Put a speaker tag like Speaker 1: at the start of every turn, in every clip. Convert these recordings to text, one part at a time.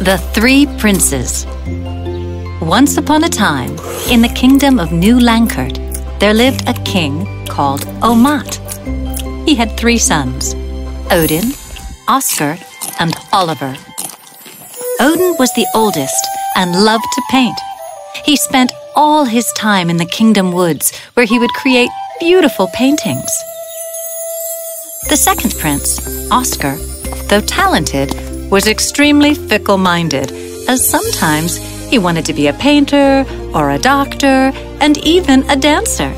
Speaker 1: The Three Princes Once upon a time, in the kingdom of New Lankert, there lived a king called Omat. He had three sons Odin, Oscar, and Oliver. Odin was the oldest and loved to paint. He spent all his time in the kingdom woods where he would create beautiful paintings. The second prince, Oscar, though talented, was extremely fickle minded, as sometimes he wanted to be a painter or a doctor and even a dancer.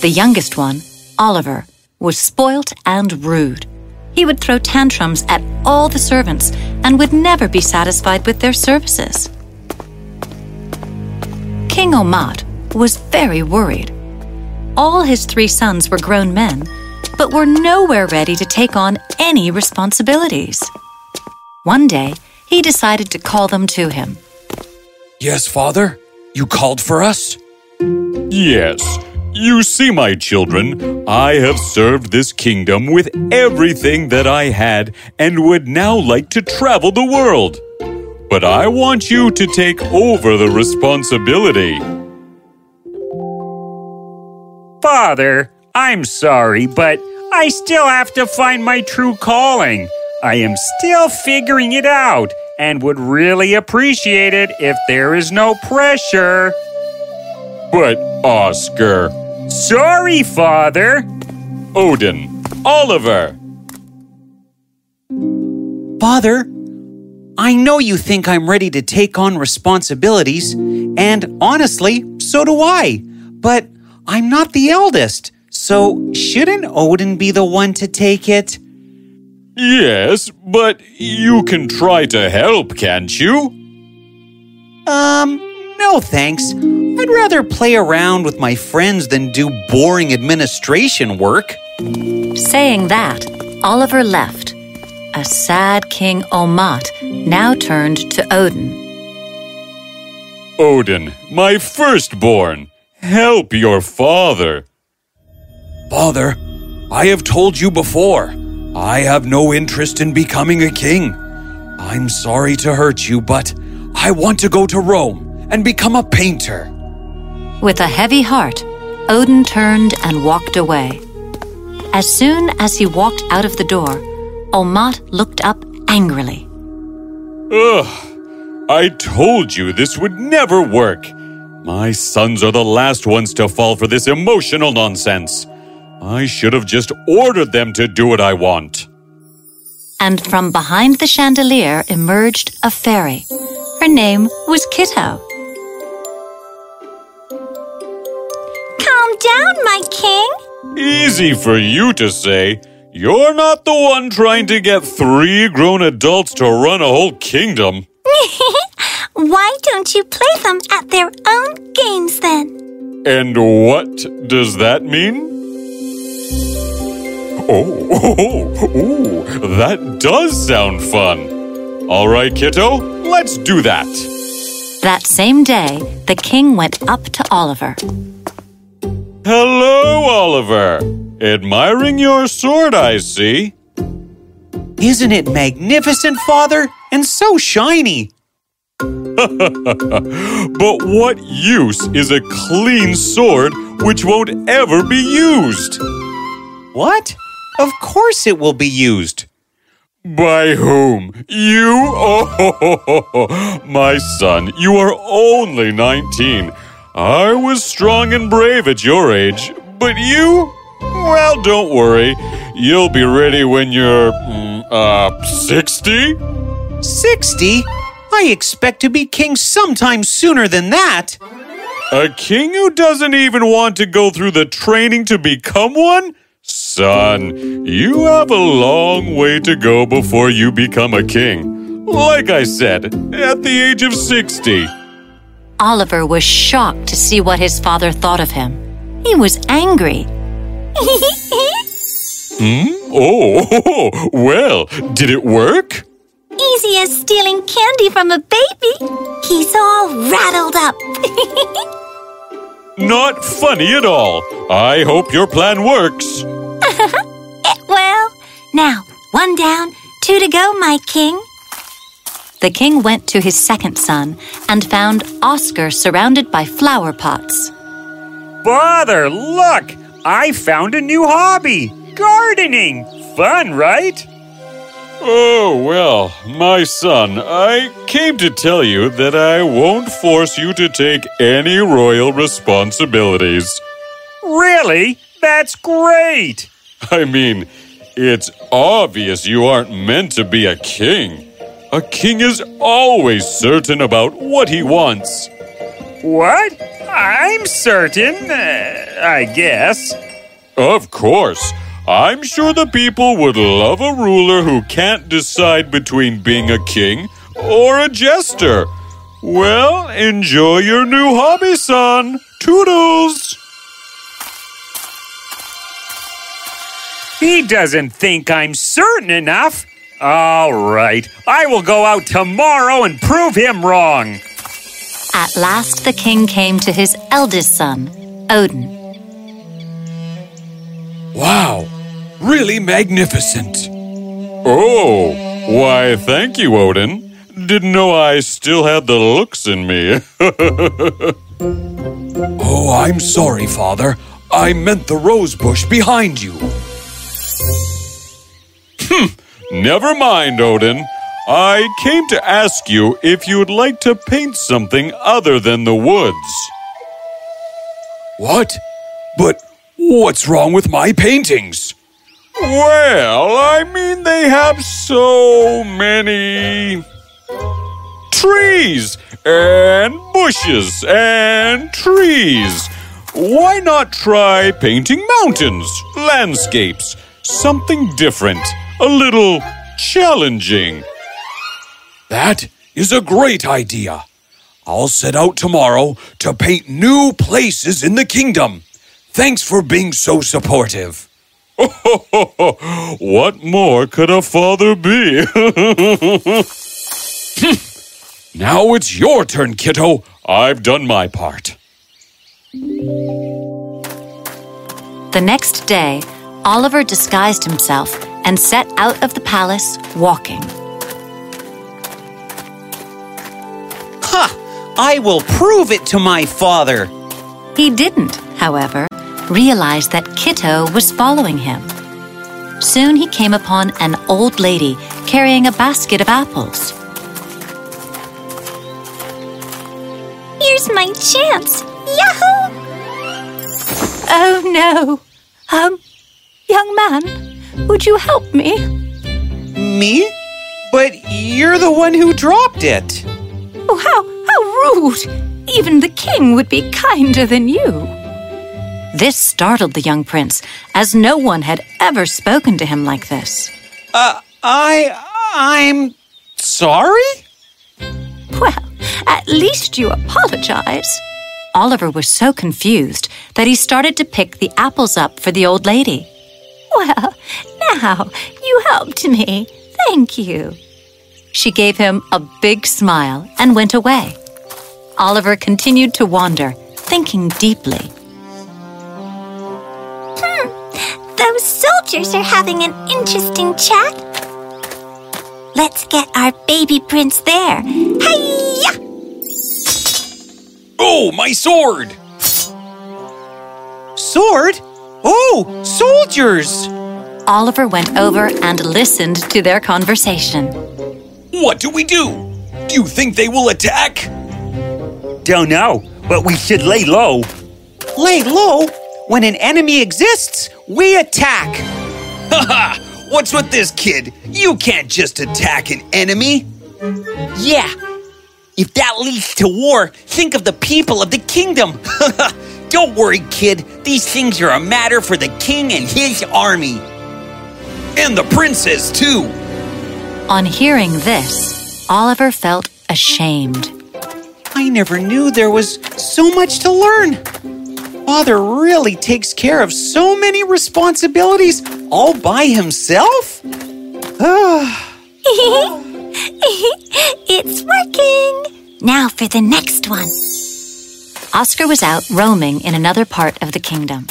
Speaker 1: The youngest one, Oliver, was spoilt and rude. He would throw tantrums at all the servants and would never be satisfied with their services. King Omat was very worried. All his three sons were grown men, but were nowhere ready to take on any responsibilities. One day, he decided to call them to him.
Speaker 2: Yes, father? You called for us?
Speaker 3: Yes. You see, my children, I have served this kingdom with everything that I had and would now like to travel the world. But I want you to take over the responsibility.
Speaker 4: Father, I'm sorry, but I still have to find my true calling. I am still figuring it out and would really appreciate it if there is no pressure.
Speaker 3: But, Oscar.
Speaker 4: Sorry, Father.
Speaker 3: Odin. Oliver.
Speaker 5: Father, I know you think I'm ready to take on responsibilities, and honestly, so do I. But I'm not the eldest, so shouldn't Odin be the one to take it?
Speaker 3: Yes, but you can try to help, can't you?
Speaker 5: Um, no thanks. I'd rather play around with my friends than do boring administration work.
Speaker 1: Saying that, Oliver left. A sad King Omat now turned to Odin.
Speaker 3: Odin, my firstborn, help your father.
Speaker 2: Father, I have told you before. I have no interest in becoming a king. I'm sorry to hurt you, but I want to go to Rome and become a painter.
Speaker 1: With a heavy heart, Odin turned and walked away. As soon as he walked out of the door, Omat looked up angrily.
Speaker 3: Ugh, I told you this would never work. My sons are the last ones to fall for this emotional nonsense. I should have just ordered them to do what I want.
Speaker 1: And from behind the chandelier emerged a fairy. Her name was Kitto.
Speaker 6: Calm down, my king.
Speaker 3: Easy for you to say. You're not the one trying to get three grown adults to run a whole kingdom.
Speaker 6: Why don't you play them at their own games then?
Speaker 3: And what does that mean? Oh, oh, oh, that does sound fun. All right, kiddo, let's do that.
Speaker 1: That same day, the king went up to Oliver.
Speaker 3: Hello, Oliver. Admiring your sword, I see.
Speaker 5: Isn't it magnificent, Father? And so shiny.
Speaker 3: but what use is a clean sword which won't ever be used?
Speaker 5: What? Of course it will be used.
Speaker 3: By whom? You? Oh, my son, you are only 19. I was strong and brave at your age, but you? Well, don't worry. You'll be ready when you're, mm, uh, 60?
Speaker 5: 60? I expect to be king sometime sooner than that.
Speaker 3: A king who doesn't even want to go through the training to become one? Son, you have a long way to go before you become a king. Like I said, at the age of 60.
Speaker 1: Oliver was shocked to see what his father thought of him. He was angry.
Speaker 3: Hmm? Oh, well, did it work?
Speaker 6: Easy as stealing candy from a baby. He's all rattled up.
Speaker 3: Not funny at all. I hope your plan works.
Speaker 6: Eh, it will. Now, one down, two to go, my king.
Speaker 1: The king went to his second son and found Oscar surrounded by flower pots.
Speaker 4: Father, look! I found a new hobby gardening. Fun, right?
Speaker 3: Oh, well, my son, I came to tell you that I won't force you to take any royal responsibilities.
Speaker 4: Really? That's great!
Speaker 3: I mean, it's obvious you aren't meant to be a king. A king is always certain about what he wants.
Speaker 4: What? I'm certain, uh, I guess.
Speaker 3: Of course. I'm sure the people would love a ruler who can't decide between being a king or a jester. Well, enjoy your new hobby, son. Toodles!
Speaker 4: He doesn't think I'm certain enough. All right, I will go out tomorrow and prove him wrong.
Speaker 1: At last, the king came to his eldest son, Odin.
Speaker 2: Wow, really magnificent.
Speaker 3: Oh, why, thank you, Odin. Didn't know I still had the looks in me.
Speaker 2: Oh, I'm sorry, Father. I meant the rose bush behind you.
Speaker 3: Hmm, never mind, Odin. I came to ask you if you'd like to paint something other than the woods.
Speaker 2: What? But what's wrong with my paintings?
Speaker 3: Well, I mean, they have so many trees and bushes and trees. Why not try painting mountains, landscapes, something different, a little challenging?
Speaker 2: That is a great idea. I'll set out tomorrow to paint new places in the kingdom. Thanks for being so supportive.
Speaker 3: what more could a father be?
Speaker 2: Now it's your turn, kiddo. I've done my part.
Speaker 1: The next day, Oliver disguised himself and set out of the palace walking.
Speaker 5: Ha! I will prove it to my father.
Speaker 1: He didn't, however, realize that Kitto was following him. Soon he came upon an old lady carrying a basket of apples.
Speaker 6: Here's my chance. Yahoo!
Speaker 1: Oh no! Um, young man, would you help me?
Speaker 5: Me? But you're the one who dropped it.
Speaker 1: Oh, how, how rude! Even the king would be kinder than you. This startled the young prince, as no one had ever spoken to him like this.
Speaker 5: Uh, I. I'm sorry?
Speaker 1: Well, at least you apologize. Oliver was so confused that he started to pick the apples up for the old lady. Well, now you helped me. Thank you. She gave him a big smile and went away. Oliver continued to wander, thinking deeply.
Speaker 6: Hmm, those soldiers are having an interesting chat. Let's get our baby prince there. Hiya!
Speaker 2: Oh, my sword!
Speaker 5: Sword? Oh, soldiers!
Speaker 1: Oliver went over and listened to their conversation.
Speaker 2: What do we do? Do you think they will attack?
Speaker 4: Don't know, but we should lay low.
Speaker 5: Lay low. When an enemy exists, we attack.
Speaker 2: Haha! What's with this kid? You can't just attack an enemy.
Speaker 5: Yeah. If that leads to war, think of the people of the kingdom. Don't worry, kid. These things are a matter for the king and his army.
Speaker 2: And the princess, too.
Speaker 1: On hearing this, Oliver felt ashamed.
Speaker 5: I never knew there was so much to learn. Father really takes care of so many responsibilities all by himself?
Speaker 6: It's working. Now for the next one.
Speaker 1: Oscar was out roaming in another part of the kingdom.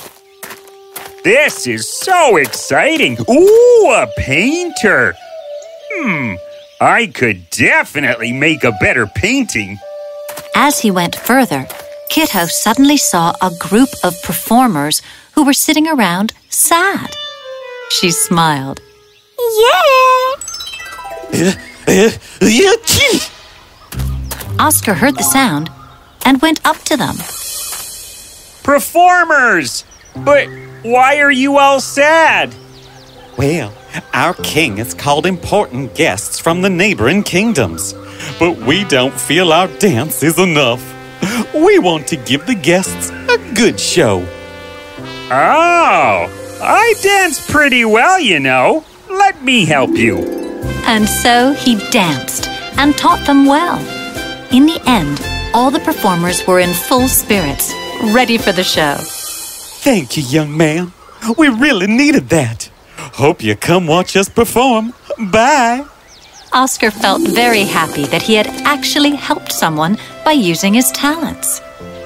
Speaker 4: This is so exciting. Ooh, a painter. Hmm, I could definitely make a better painting.
Speaker 1: As he went further, Kitto suddenly saw a group of performers who were sitting around sad. She smiled.
Speaker 6: Yeah!
Speaker 1: Oscar heard the sound and went up to them.
Speaker 4: Performers! But why are you all sad?
Speaker 5: Well, our king has called important guests from the neighboring kingdoms, but we don't feel our dance is enough. We want to give the guests a good show.
Speaker 4: Oh, I dance pretty well, you know. Let me help you.
Speaker 1: And so he danced and taught them well. In the end, all the performers were in full spirits, ready for the show.
Speaker 5: Thank you, young man. We really needed that. Hope you come watch us perform. Bye.
Speaker 1: Oscar felt very happy that he had actually helped someone by using his talents.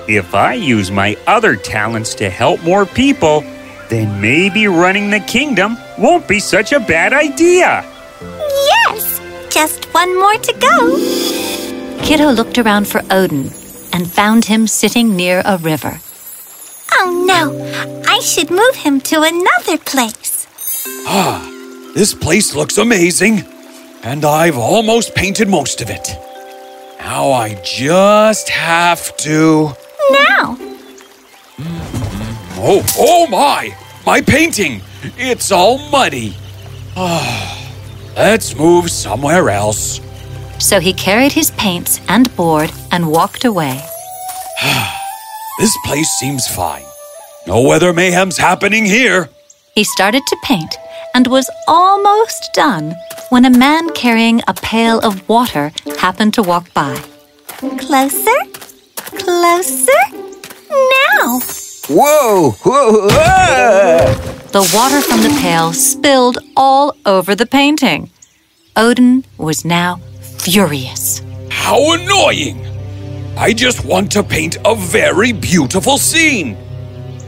Speaker 4: If I use my other talents to help more people, then maybe running the kingdom won't be such a bad idea.
Speaker 6: Yes! Just one more to go.
Speaker 1: Kiddo looked around for Odin and found him sitting near a river.
Speaker 6: Oh no, I should move him to another place.
Speaker 2: Ah, this place looks amazing, and I've almost painted most of it. Now I just have to.
Speaker 6: Now,
Speaker 2: Oh, oh my! My painting! It's all muddy. Ah, let's move somewhere else.
Speaker 1: So he carried his paints and board and walked away.
Speaker 2: This place seems fine. No weather mayhem's happening here.
Speaker 1: He started to paint and was almost done when a man carrying a pail of water happened to walk by.
Speaker 6: closer, closer. Now,
Speaker 7: Whoa! Whoa! ah!
Speaker 1: The water from the pail spilled all over the painting. Odin was now furious.
Speaker 2: How annoying! I just want to paint a very beautiful scene.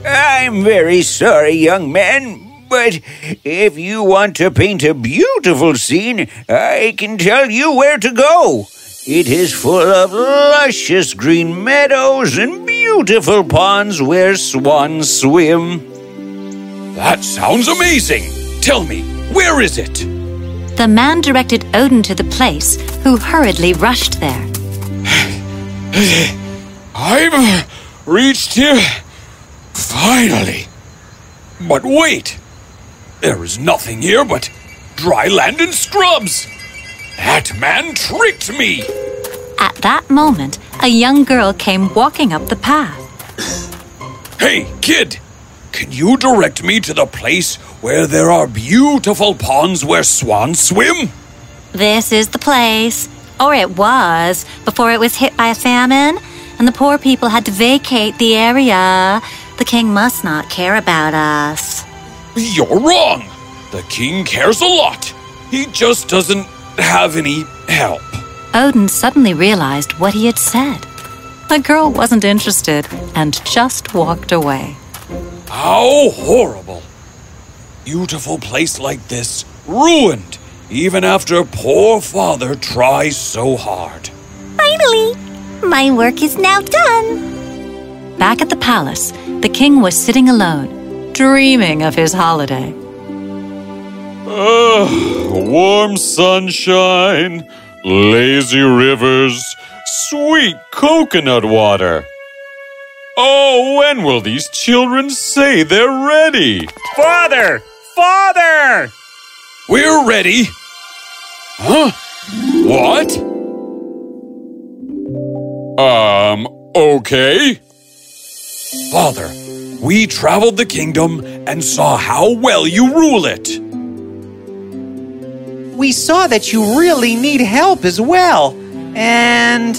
Speaker 7: I'm very sorry, young man, but if you want to paint a beautiful scene, I can tell you where to go. It is full of luscious green meadows and beautiful ponds where swans swim.
Speaker 2: That sounds amazing. Tell me, where is it?
Speaker 1: The man directed Odin to the place, who hurriedly rushed there.
Speaker 2: I've reached here. Finally. But wait. There is nothing here but dry land and scrubs. That man tricked me.
Speaker 1: At that moment, a young girl came walking up the path.
Speaker 2: Hey, kid. Can you direct me to the place where there are beautiful ponds where swans swim?
Speaker 1: This is the place. Or it was, before it was hit by a famine, and the poor people had to vacate the area. The king must not care about us.
Speaker 2: You're wrong. The king cares a lot. He just doesn't have any help.
Speaker 1: Odin suddenly realized what he had said. The girl wasn't interested and just walked away.
Speaker 2: How horrible! Beautiful place like this ruined, even after poor father tries so hard.
Speaker 6: finally, my work is now done.
Speaker 1: Back at the palace, the king was sitting alone, dreaming of his holiday.
Speaker 3: Ah, warm sunshine, lazy rivers, sweet coconut water. Oh, when will these children say they're ready?
Speaker 4: Father! Father!
Speaker 2: We're ready. Huh? What?
Speaker 3: Um, okay.
Speaker 2: Father, we traveled the kingdom and saw how well you rule it.
Speaker 5: We saw that you really need help as well. And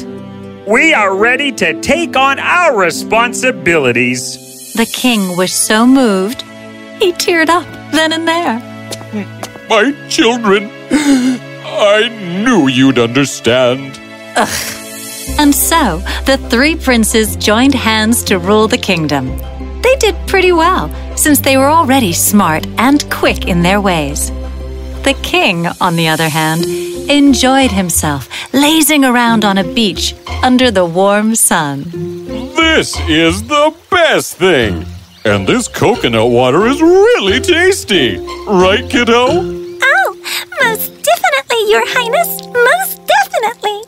Speaker 4: We are ready to take on our responsibilities.
Speaker 1: The king was so moved, he teared up then and there.
Speaker 3: My children, I knew you'd understand. Ugh.
Speaker 1: And so, the three princes joined hands to rule the kingdom. They did pretty well, since they were already smart and quick in their ways. The king, on the other hand, enjoyed himself lazing around on a beach under the warm sun.
Speaker 3: This is the best thing. And this coconut water is really tasty. Right, kiddo?
Speaker 6: Oh, most definitely, Your Highness. Most definitely.